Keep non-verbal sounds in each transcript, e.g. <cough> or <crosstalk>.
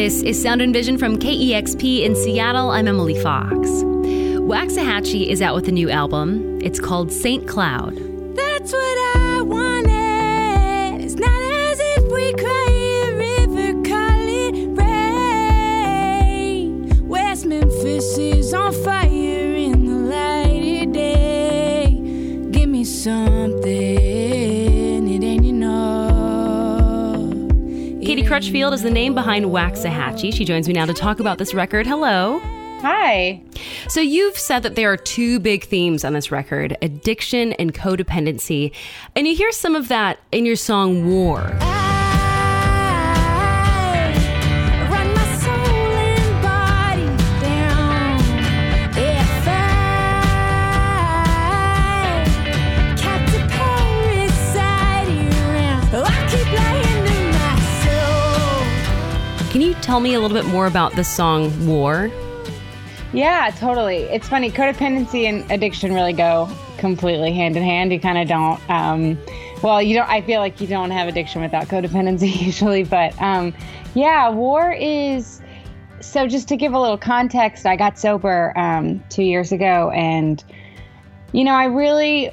This is Sound and Vision from KEXP in Seattle. I'm Emily Fox. Waxahatchee is out with a new album. It's called St. Cloud. That's what I wanted. It's not as if we cry a river, call it rain. West Memphis is on fire Crutchfield is the name behind Waxahatchee. She joins me now to talk about this record. Hello. Hi. So, you've said that there are two big themes on this record addiction and codependency. And you hear some of that in your song War. Tell me a little bit more about the song War? Yeah, totally. It's funny. Codependency and addiction really go completely hand in hand. You kind of don't. Um, well, you don't. I feel like you don't have addiction without codependency <laughs> usually, but um, yeah, war is. So just to give a little context, I got sober um, two years ago, and you know, I really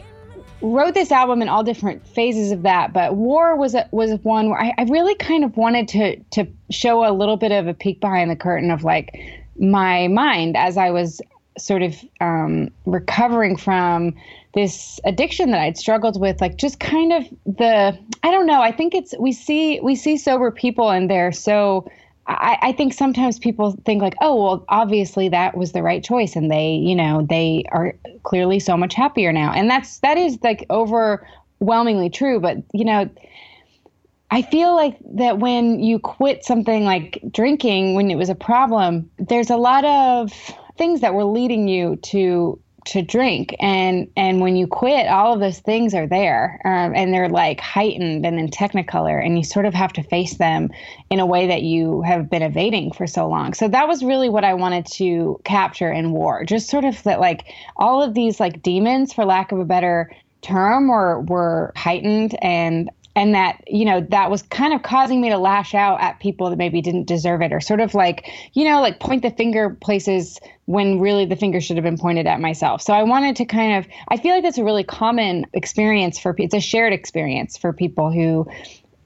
wrote this album in all different phases of that. But war was a, was one where I, I really kind of wanted to to show a little bit of a peek behind the curtain of like my mind as I was sort of um, recovering from this addiction that I'd struggled with, like just kind of the I don't know. I think it's we see we see sober people and they're so. I, I think sometimes people think like, oh well, obviously that was the right choice, and they, you know, they are clearly so much happier now, and that's that is like overwhelmingly true. But you know, I feel like that when you quit something like drinking when it was a problem, there's a lot of things that were leading you to to drink. And and when you quit all of those things are there um, and they're like heightened and in technicolor and you sort of have to face them in a way that you have been evading for so long. So that was really what i wanted to capture in war just sort of that like all of these like demons for lack of a better term were were heightened and and that you know that was kind of causing me to lash out at people that maybe didn't deserve it or sort of like you know like point the finger places when really the finger should have been pointed at myself. So i wanted to kind of i feel like that's a really common experience for it's a shared experience for people who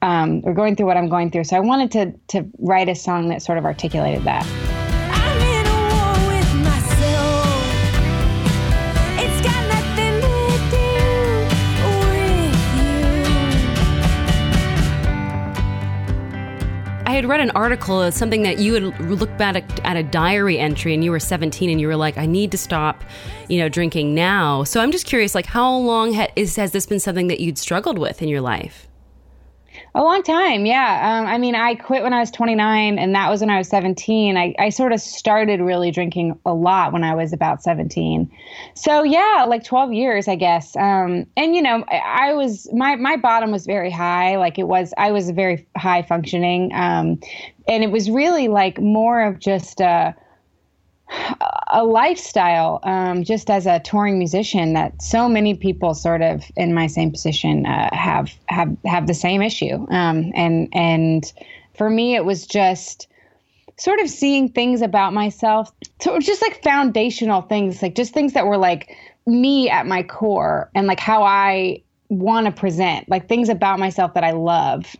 um, are going through what i'm going through. So i wanted to to write a song that sort of articulated that I had read an article, something that you had looked back at, at a diary entry and you were 17 and you were like, I need to stop, you know, drinking now. So I'm just curious, like, how long ha- is, has this been something that you'd struggled with in your life? A long time, yeah. Um, I mean, I quit when I was 29, and that was when I was 17. I, I sort of started really drinking a lot when I was about 17. So yeah, like 12 years, I guess. Um, and you know, I, I was my my bottom was very high. Like it was, I was very high functioning, um, and it was really like more of just. Uh, a lifestyle um, just as a touring musician that so many people sort of in my same position uh, have have have the same issue. Um, and and for me it was just sort of seeing things about myself. So it was just like foundational things like just things that were like me at my core and like how I want to present like things about myself that I love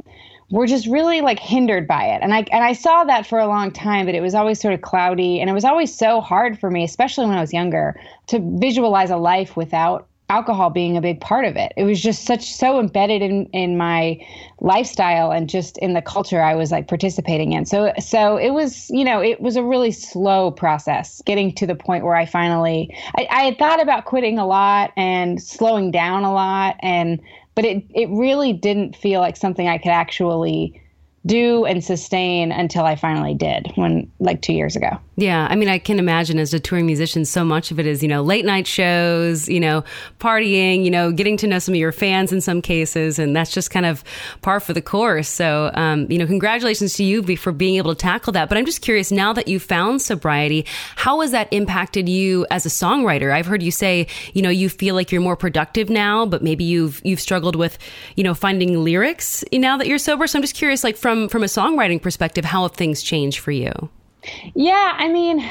were just really like hindered by it. And I and I saw that for a long time, but it was always sort of cloudy and it was always so hard for me, especially when I was younger, to visualize a life without alcohol being a big part of it. It was just such so embedded in in my lifestyle and just in the culture I was like participating in. So so it was, you know, it was a really slow process getting to the point where I finally I, I had thought about quitting a lot and slowing down a lot and but it it really didn't feel like something I could actually do and sustain until I finally did when like 2 years ago. Yeah, I mean, I can imagine as a touring musician, so much of it is, you know, late night shows, you know, partying, you know, getting to know some of your fans in some cases, and that's just kind of par for the course. So, um, you know, congratulations to you for being able to tackle that. But I'm just curious, now that you've found sobriety, how has that impacted you as a songwriter? I've heard you say, you know, you feel like you're more productive now, but maybe you've you've struggled with, you know, finding lyrics now that you're sober. So I'm just curious, like from from from a songwriting perspective, how have things changed for you? Yeah, I mean,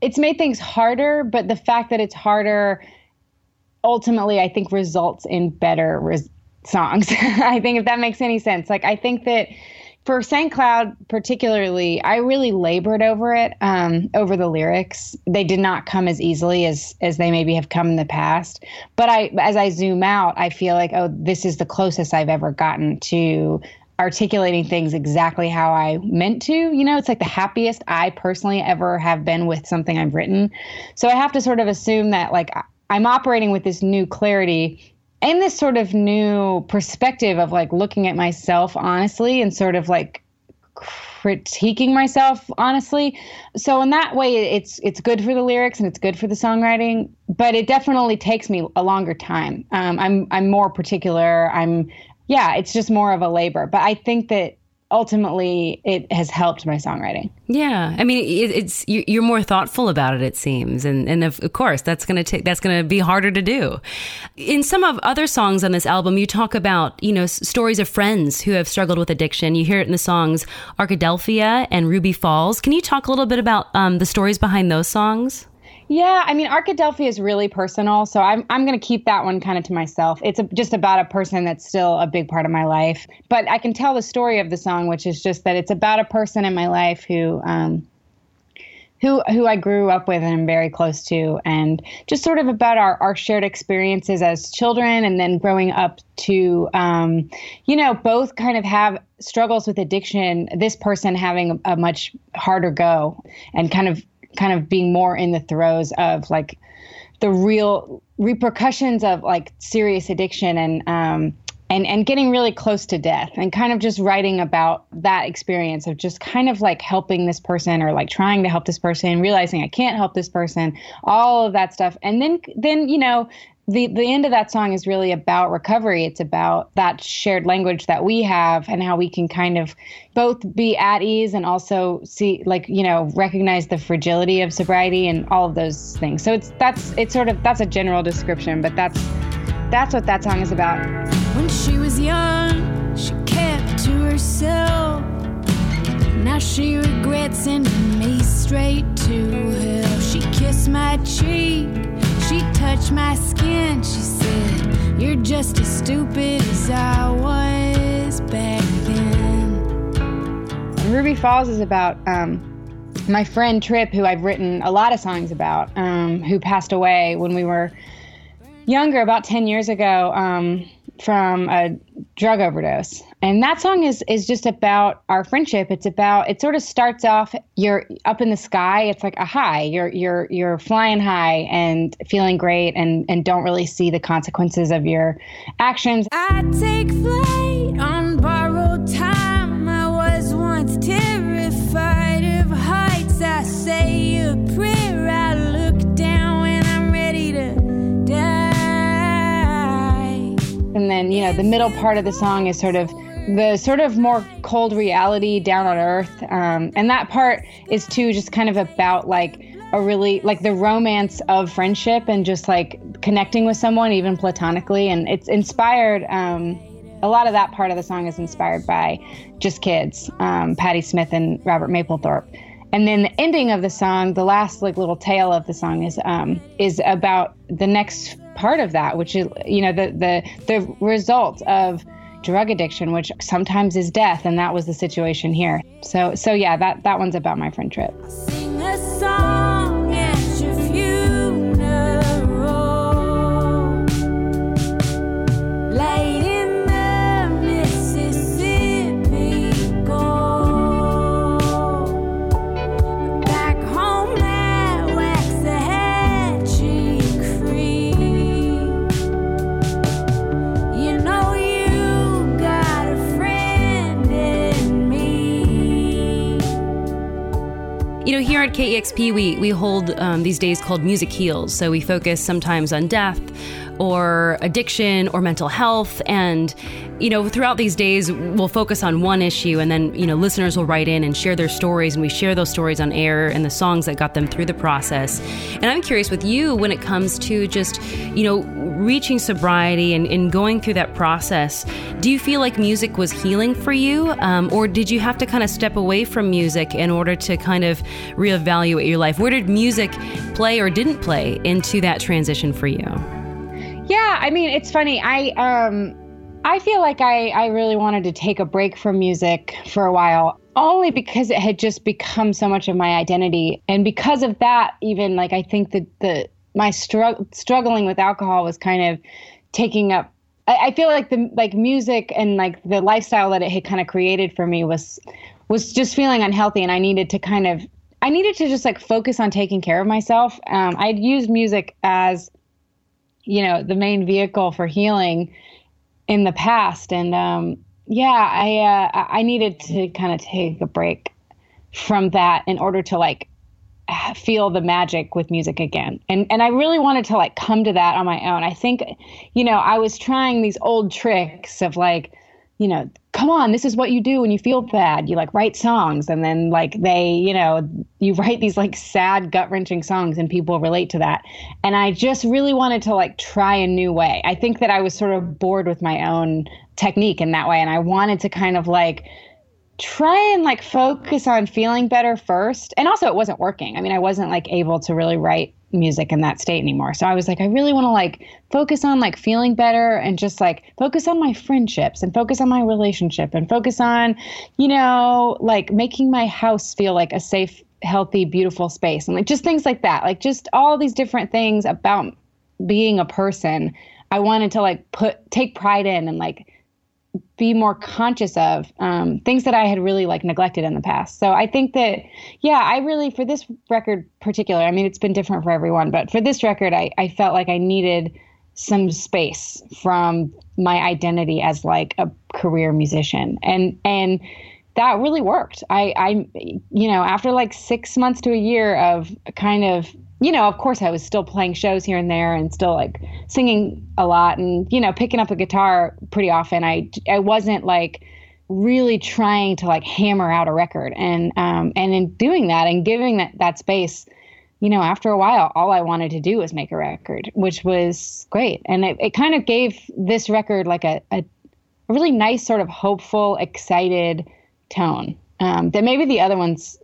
it's made things harder, but the fact that it's harder ultimately, I think, results in better res- songs. <laughs> I think if that makes any sense. Like, I think that for St. Cloud, particularly, I really labored over it, um, over the lyrics. They did not come as easily as as they maybe have come in the past. But I, as I zoom out, I feel like, oh, this is the closest I've ever gotten to articulating things exactly how I meant to. You know, it's like the happiest I personally ever have been with something I've written. So I have to sort of assume that like I'm operating with this new clarity and this sort of new perspective of like looking at myself honestly and sort of like critiquing myself honestly. So in that way it's it's good for the lyrics and it's good for the songwriting, but it definitely takes me a longer time. Um, I'm I'm more particular. I'm yeah, it's just more of a labor. But I think that ultimately it has helped my songwriting. Yeah, I mean, it's you're more thoughtful about it. It seems, and and of of course that's to take that's to be harder to do. In some of other songs on this album, you talk about you know stories of friends who have struggled with addiction. You hear it in the songs Arkadelphia and Ruby Falls. Can you talk a little bit about um, the stories behind those songs? Yeah, I mean, Arkadelphia is really personal, so I'm I'm to keep that one kind of to myself. It's a, just about a person that's still a big part of my life, but I can tell the story of the song, which is just that it's about a person in my life who um, who who I grew up with and am very close to, and just sort of about our, our shared experiences as children, and then growing up to, um, you know, both kind of have struggles with addiction. This person having a, a much harder go, and kind of kind of being more in the throes of like the real repercussions of like serious addiction and um, and and getting really close to death and kind of just writing about that experience of just kind of like helping this person or like trying to help this person realizing I can't help this person all of that stuff. And then then you know the the end of that song is really about recovery. It's about that shared language that we have and how we can kind of both be at ease and also see like you know recognize the fragility of sobriety and all of those things. So it's that's it's sort of that's a general description, but that's that's what that song is about. When she was young, she kept to herself. Now she regrets sending me straight to hell. She kissed my cheek she touched my skin. She said, You're just as stupid as I was back then. Ruby Falls is about um, my friend Trip, who I've written a lot of songs about, um, who passed away when we were younger, about 10 years ago. Um, from a drug overdose. And that song is is just about our friendship. It's about it sort of starts off you're up in the sky. It's like a high. You're you're you're flying high and feeling great and and don't really see the consequences of your actions. I take flight on borrowed time. I was once and then you know the middle part of the song is sort of the sort of more cold reality down on earth. Um, and that part is too just kind of about like a really like the romance of friendship and just like connecting with someone even platonically. And it's inspired um, a lot of that part of the song is inspired by just kids um, patti smith and robert mapplethorpe and then the ending of the song the last like little tail of the song is um, is about the next part of that, which is you know the the the result of drug addiction, which sometimes is death, and that was the situation here. So so yeah, that that one's about my friend Trip. KEXP, we, we hold um, these days called Music Heals. So we focus sometimes on death or addiction or mental health. And, you know, throughout these days, we'll focus on one issue and then, you know, listeners will write in and share their stories. And we share those stories on air and the songs that got them through the process. And I'm curious with you when it comes to just, you know, reaching sobriety and, and going through that process, do you feel like music was healing for you? Um, or did you have to kind of step away from music in order to kind of reevaluate your life? Where did music play or didn't play into that transition for you? Yeah, I mean, it's funny. I um I feel like I I really wanted to take a break from music for a while only because it had just become so much of my identity. And because of that even like I think that the my strugg- struggling with alcohol was kind of taking up I, I feel like the like music and like the lifestyle that it had kind of created for me was was just feeling unhealthy. And I needed to kind of I needed to just like focus on taking care of myself. Um, I'd used music as you know the main vehicle for healing in the past. And um, yeah i uh, i needed to kind of take a break from that in order to like feel the magic with music again. And and i really wanted to like come to that on my own. I think you know i was trying these old tricks of like you know, come on, this is what you do when you feel bad. You like write songs and then like they, you know, you <laughs> write these like sad, gut wrenching songs and people relate to that. And I just really wanted to like try a new way. I think that I was sort of bored with my own technique in that way. And I wanted to kind of like try and like focus on feeling better first. And also, it wasn't working. I mean, I wasn't like able to really write music in that state anymore. So I was like, I really want to like focus on like feeling better and just like focus on my friendships and focus on my relationship and focus on, you know, like making my house feel like a safe, healthy, beautiful space and like just things like that. Like just all these different things about being a person. I wanted to like put take pride in and like be more conscious of um, things that I had really like neglected in the past. So I think that, yeah, I really for this record particular, I mean, it's been different for everyone, but for this record, I, I felt like I needed some space from my identity as like a career musician, and and that really worked. I I you know after like six months to a year of kind of you know, of course, I was still playing shows here and there and still like singing a lot and, you know, picking up a guitar pretty often. I, I wasn't like really trying to like hammer out a record. And, um, and in doing that and giving that, that space, you know, after a while, all I wanted to do was make a record, which was great. And it, it kind of gave this record like a, a, a really nice, sort of hopeful, excited tone um, that maybe the other ones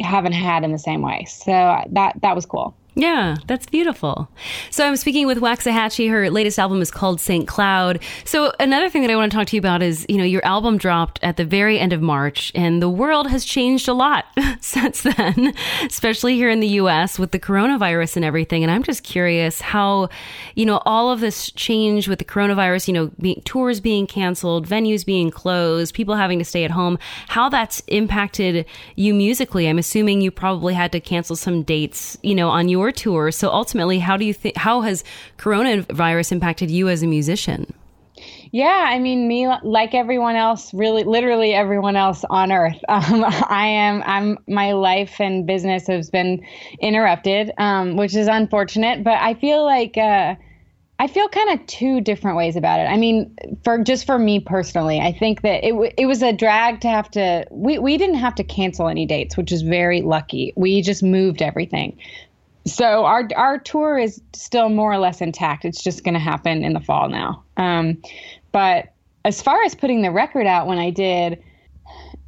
haven't had in the same way. So that that was cool. Yeah, that's beautiful. So I'm speaking with Waxahatchee. Her latest album is called St. Cloud. So another thing that I want to talk to you about is, you know, your album dropped at the very end of March and the world has changed a lot <laughs> since then, especially here in the US with the coronavirus and everything. And I'm just curious how, you know, all of this change with the coronavirus, you know, being, tours being canceled, venues being closed, people having to stay at home, how that's impacted you musically. I'm assuming you probably had to cancel some dates, you know, on your your tour. So ultimately, how do you think? How has coronavirus impacted you as a musician? Yeah, I mean, me like everyone else, really, literally everyone else on Earth. <laughs> Um, I am. I'm. My life and business has been interrupted, um, which is unfortunate. But I feel like. Uh, I feel kind of two different ways about it. I mean, for just for me personally, I think that it w- it was a drag to have to. We we didn't have to cancel any dates, which is very lucky. We just moved everything. So our our tour is still more or less intact. It's just going to happen in the fall now. Um, but as far as putting the record out, when I did,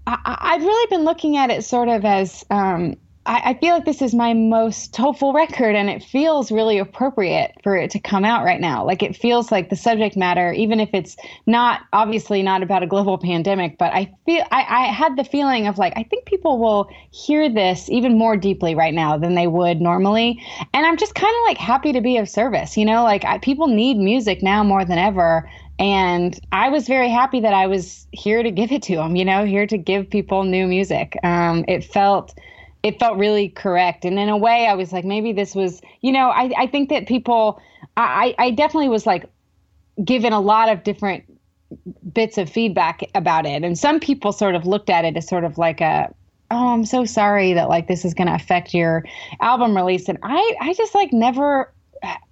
I, have really been looking at it sort of as um, I, I, feel like this is my most hopeful record, and it feels really appropriate for it to come out right now. Like it feels like the subject matter, even if it's not obviously not about a global pandemic, but I feel I, I had the feeling of like I think people will hear this even more deeply right now than they would normally, and I'm just kind of like happy to be of service. You know, like I, people need music now more than ever and I was very happy that I was here to give it to them. You know, here to give people new music. Um, it felt it felt really correct. And in a way, I was like, maybe this was, you know, I, I think that people, I, I definitely was like given a lot of different bits of feedback about it. And some people sort of looked at it as sort of like a, oh, I'm so sorry that like this is going to affect your album release. And I, I just like never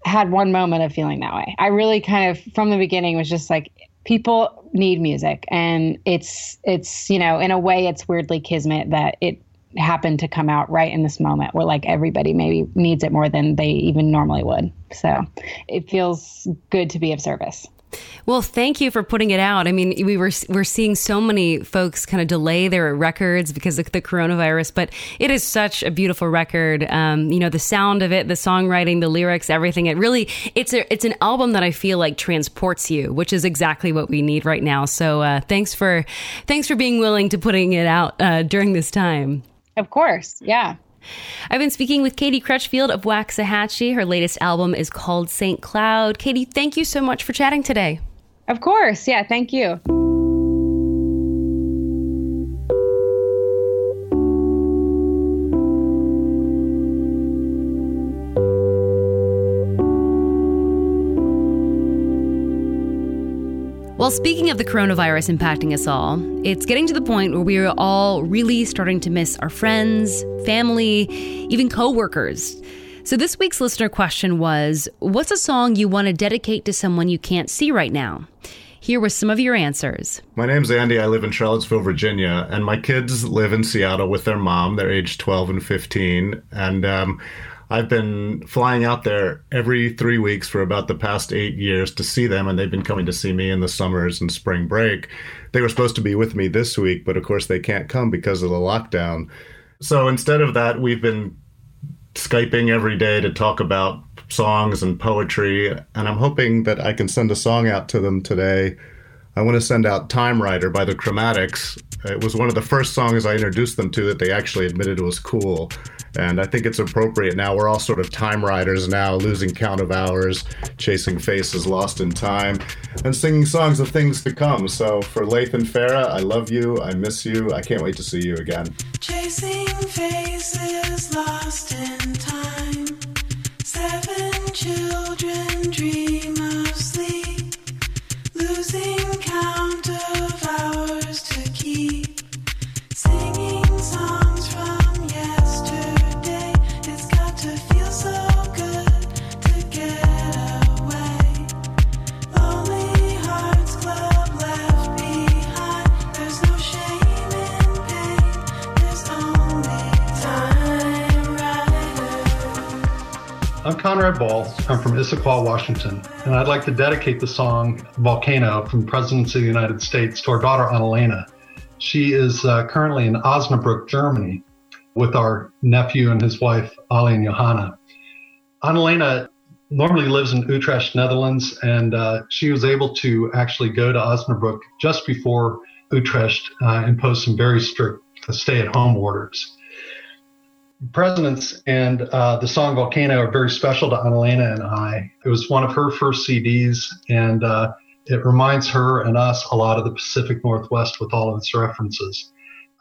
had one moment of feeling that way. I really kind of from the beginning was just like people need music and it's it's you know in a way it's weirdly kismet that it happened to come out right in this moment where like everybody maybe needs it more than they even normally would. So it feels good to be of service. Well, thank you for putting it out. I mean, we were we're seeing so many folks kind of delay their records because of the coronavirus, but it is such a beautiful record. Um, you know, the sound of it, the songwriting, the lyrics, everything. It really it's a it's an album that I feel like transports you, which is exactly what we need right now. So uh, thanks for thanks for being willing to putting it out uh, during this time. Of course, yeah. I've been speaking with Katie Crutchfield of Waxahatchee. Her latest album is called St. Cloud. Katie, thank you so much for chatting today. Of course. Yeah, thank you. Well, speaking of the coronavirus impacting us all, it's getting to the point where we are all really starting to miss our friends, family, even coworkers. So this week's listener question was, what's a song you want to dedicate to someone you can't see right now? Here were some of your answers. My name's Andy. I live in Charlottesville, Virginia, and my kids live in Seattle with their mom. They're age 12 and 15. And um, I've been flying out there every three weeks for about the past eight years to see them, and they've been coming to see me in the summers and spring break. They were supposed to be with me this week, but of course they can't come because of the lockdown. So instead of that, we've been Skyping every day to talk about songs and poetry, and I'm hoping that I can send a song out to them today. I want to send out Time Rider by the Chromatics. It was one of the first songs I introduced them to that they actually admitted was cool. And I think it's appropriate now. We're all sort of time riders now, losing count of hours, chasing faces lost in time, and singing songs of things to come. So for Laith and Farah, I love you. I miss you. I can't wait to see you again. Chasing faces lost in time. Seven children dream of from Issaquah, Washington, and I'd like to dedicate the song Volcano from Presidents of the United States to our daughter Annalena. She is uh, currently in Osnabrück, Germany, with our nephew and his wife, Ali and Johanna. Annalena normally lives in Utrecht, Netherlands, and uh, she was able to actually go to Osnabrück just before Utrecht uh, imposed some very strict stay at home orders. Presidents and uh, the song Volcano are very special to Annalena and I. It was one of her first CDs, and uh, it reminds her and us a lot of the Pacific Northwest with all of its references.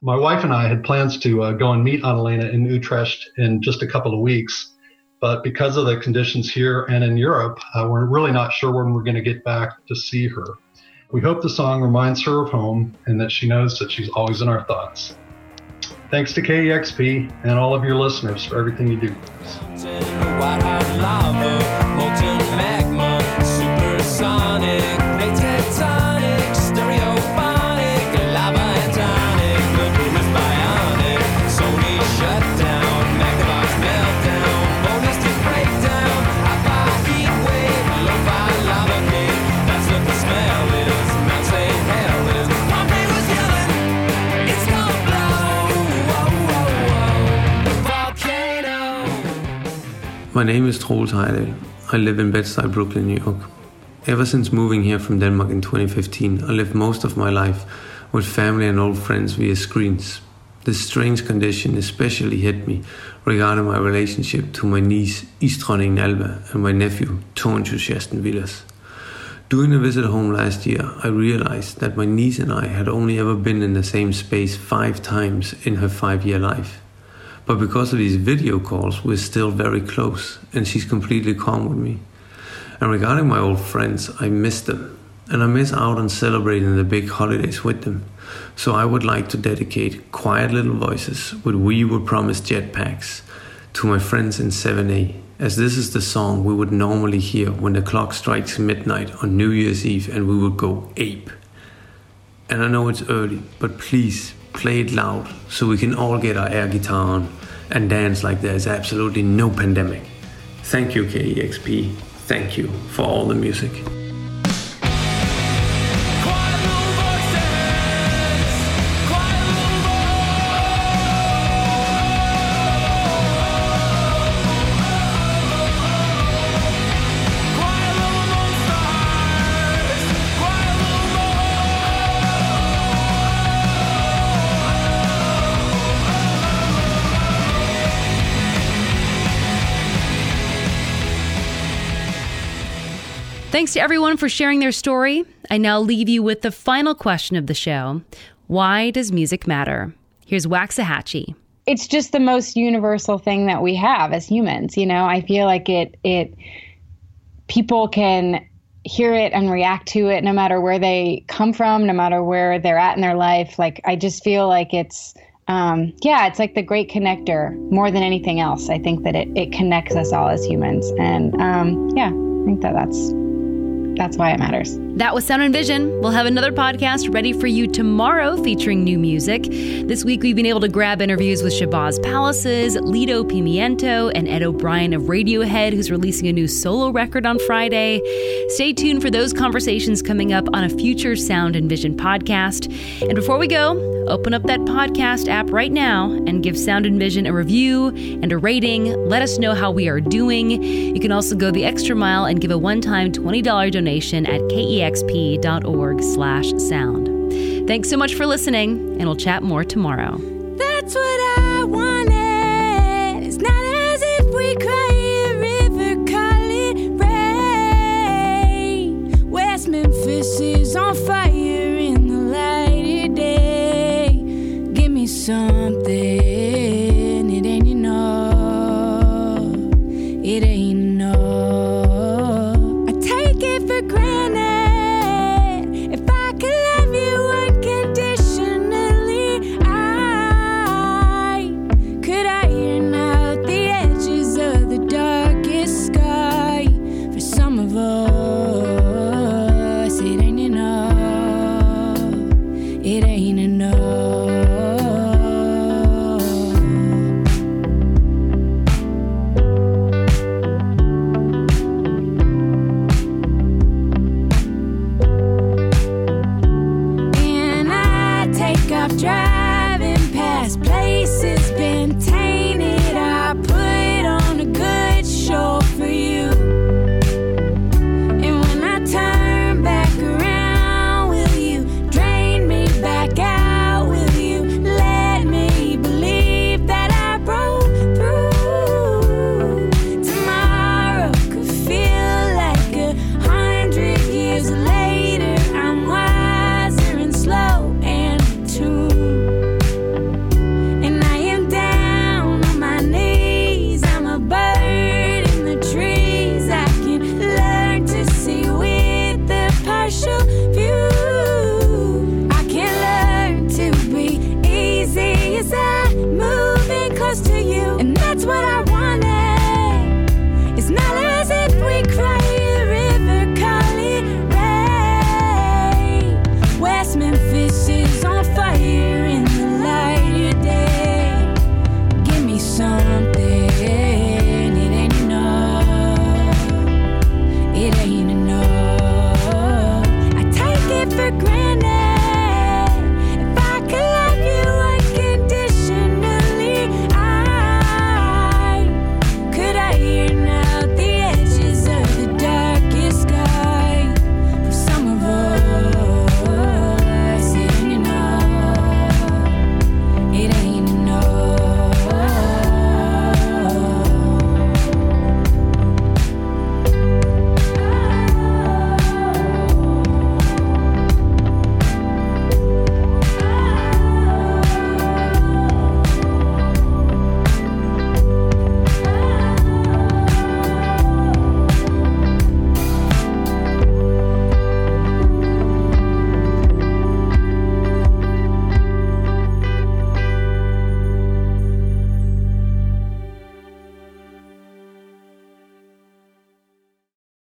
My wife and I had plans to uh, go and meet Annalena in Utrecht in just a couple of weeks, but because of the conditions here and in Europe, uh, we're really not sure when we're going to get back to see her. We hope the song reminds her of home and that she knows that she's always in our thoughts. Thanks to KEXP and all of your listeners for everything you do. My name is Troels Heidel. I live in Bed-Stuy, Brooklyn, New York. Ever since moving here from Denmark in 2015, I lived most of my life with family and old friends via screens. This strange condition especially hit me regarding my relationship to my niece Istronning Nalva and my nephew Tonsjusjasten Villas. During a visit home last year, I realized that my niece and I had only ever been in the same space five times in her five year life. But because of these video calls, we're still very close, and she's completely calm with me. And regarding my old friends, I miss them. and I miss out on celebrating the big holidays with them. So I would like to dedicate Quiet Little Voices with We Were Promised Jetpacks to my friends in 7A, as this is the song we would normally hear when the clock strikes midnight on New Year's Eve and we would go ape. And I know it's early, but please play it loud so we can all get our air guitar on and dance like there's absolutely no pandemic. Thank you, KEXP. Thank you for all the music. Thanks to everyone for sharing their story. I now leave you with the final question of the show Why does music matter? Here's Waxahatchee. it's just the most universal thing that we have as humans you know i feel like it it people can hear it and react to it no matter where they come from no matter where they're at in their life like i just feel like it's um, yeah it's like the great connector more than anything else i think that it, it connects us all as humans and um, yeah i think that that's that's why it matters That was Sound and Vision. We'll have another podcast ready for you tomorrow featuring new music. This week, we've been able to grab interviews with Shabazz Palaces, Lido Pimienta, and Ed O'Brien of Radiohead, who's releasing a new solo record on Friday. Stay tuned for those conversations coming up on a future Sound and Vision podcast. And before we go, open up that podcast app right now and give Sound and Vision a review and a rating. Let us know how we are doing. You can also go the extra mile and give a one-time $20 donation at kexp.org slash sound. Thanks so much for listening, and we'll chat more tomorrow. That's what I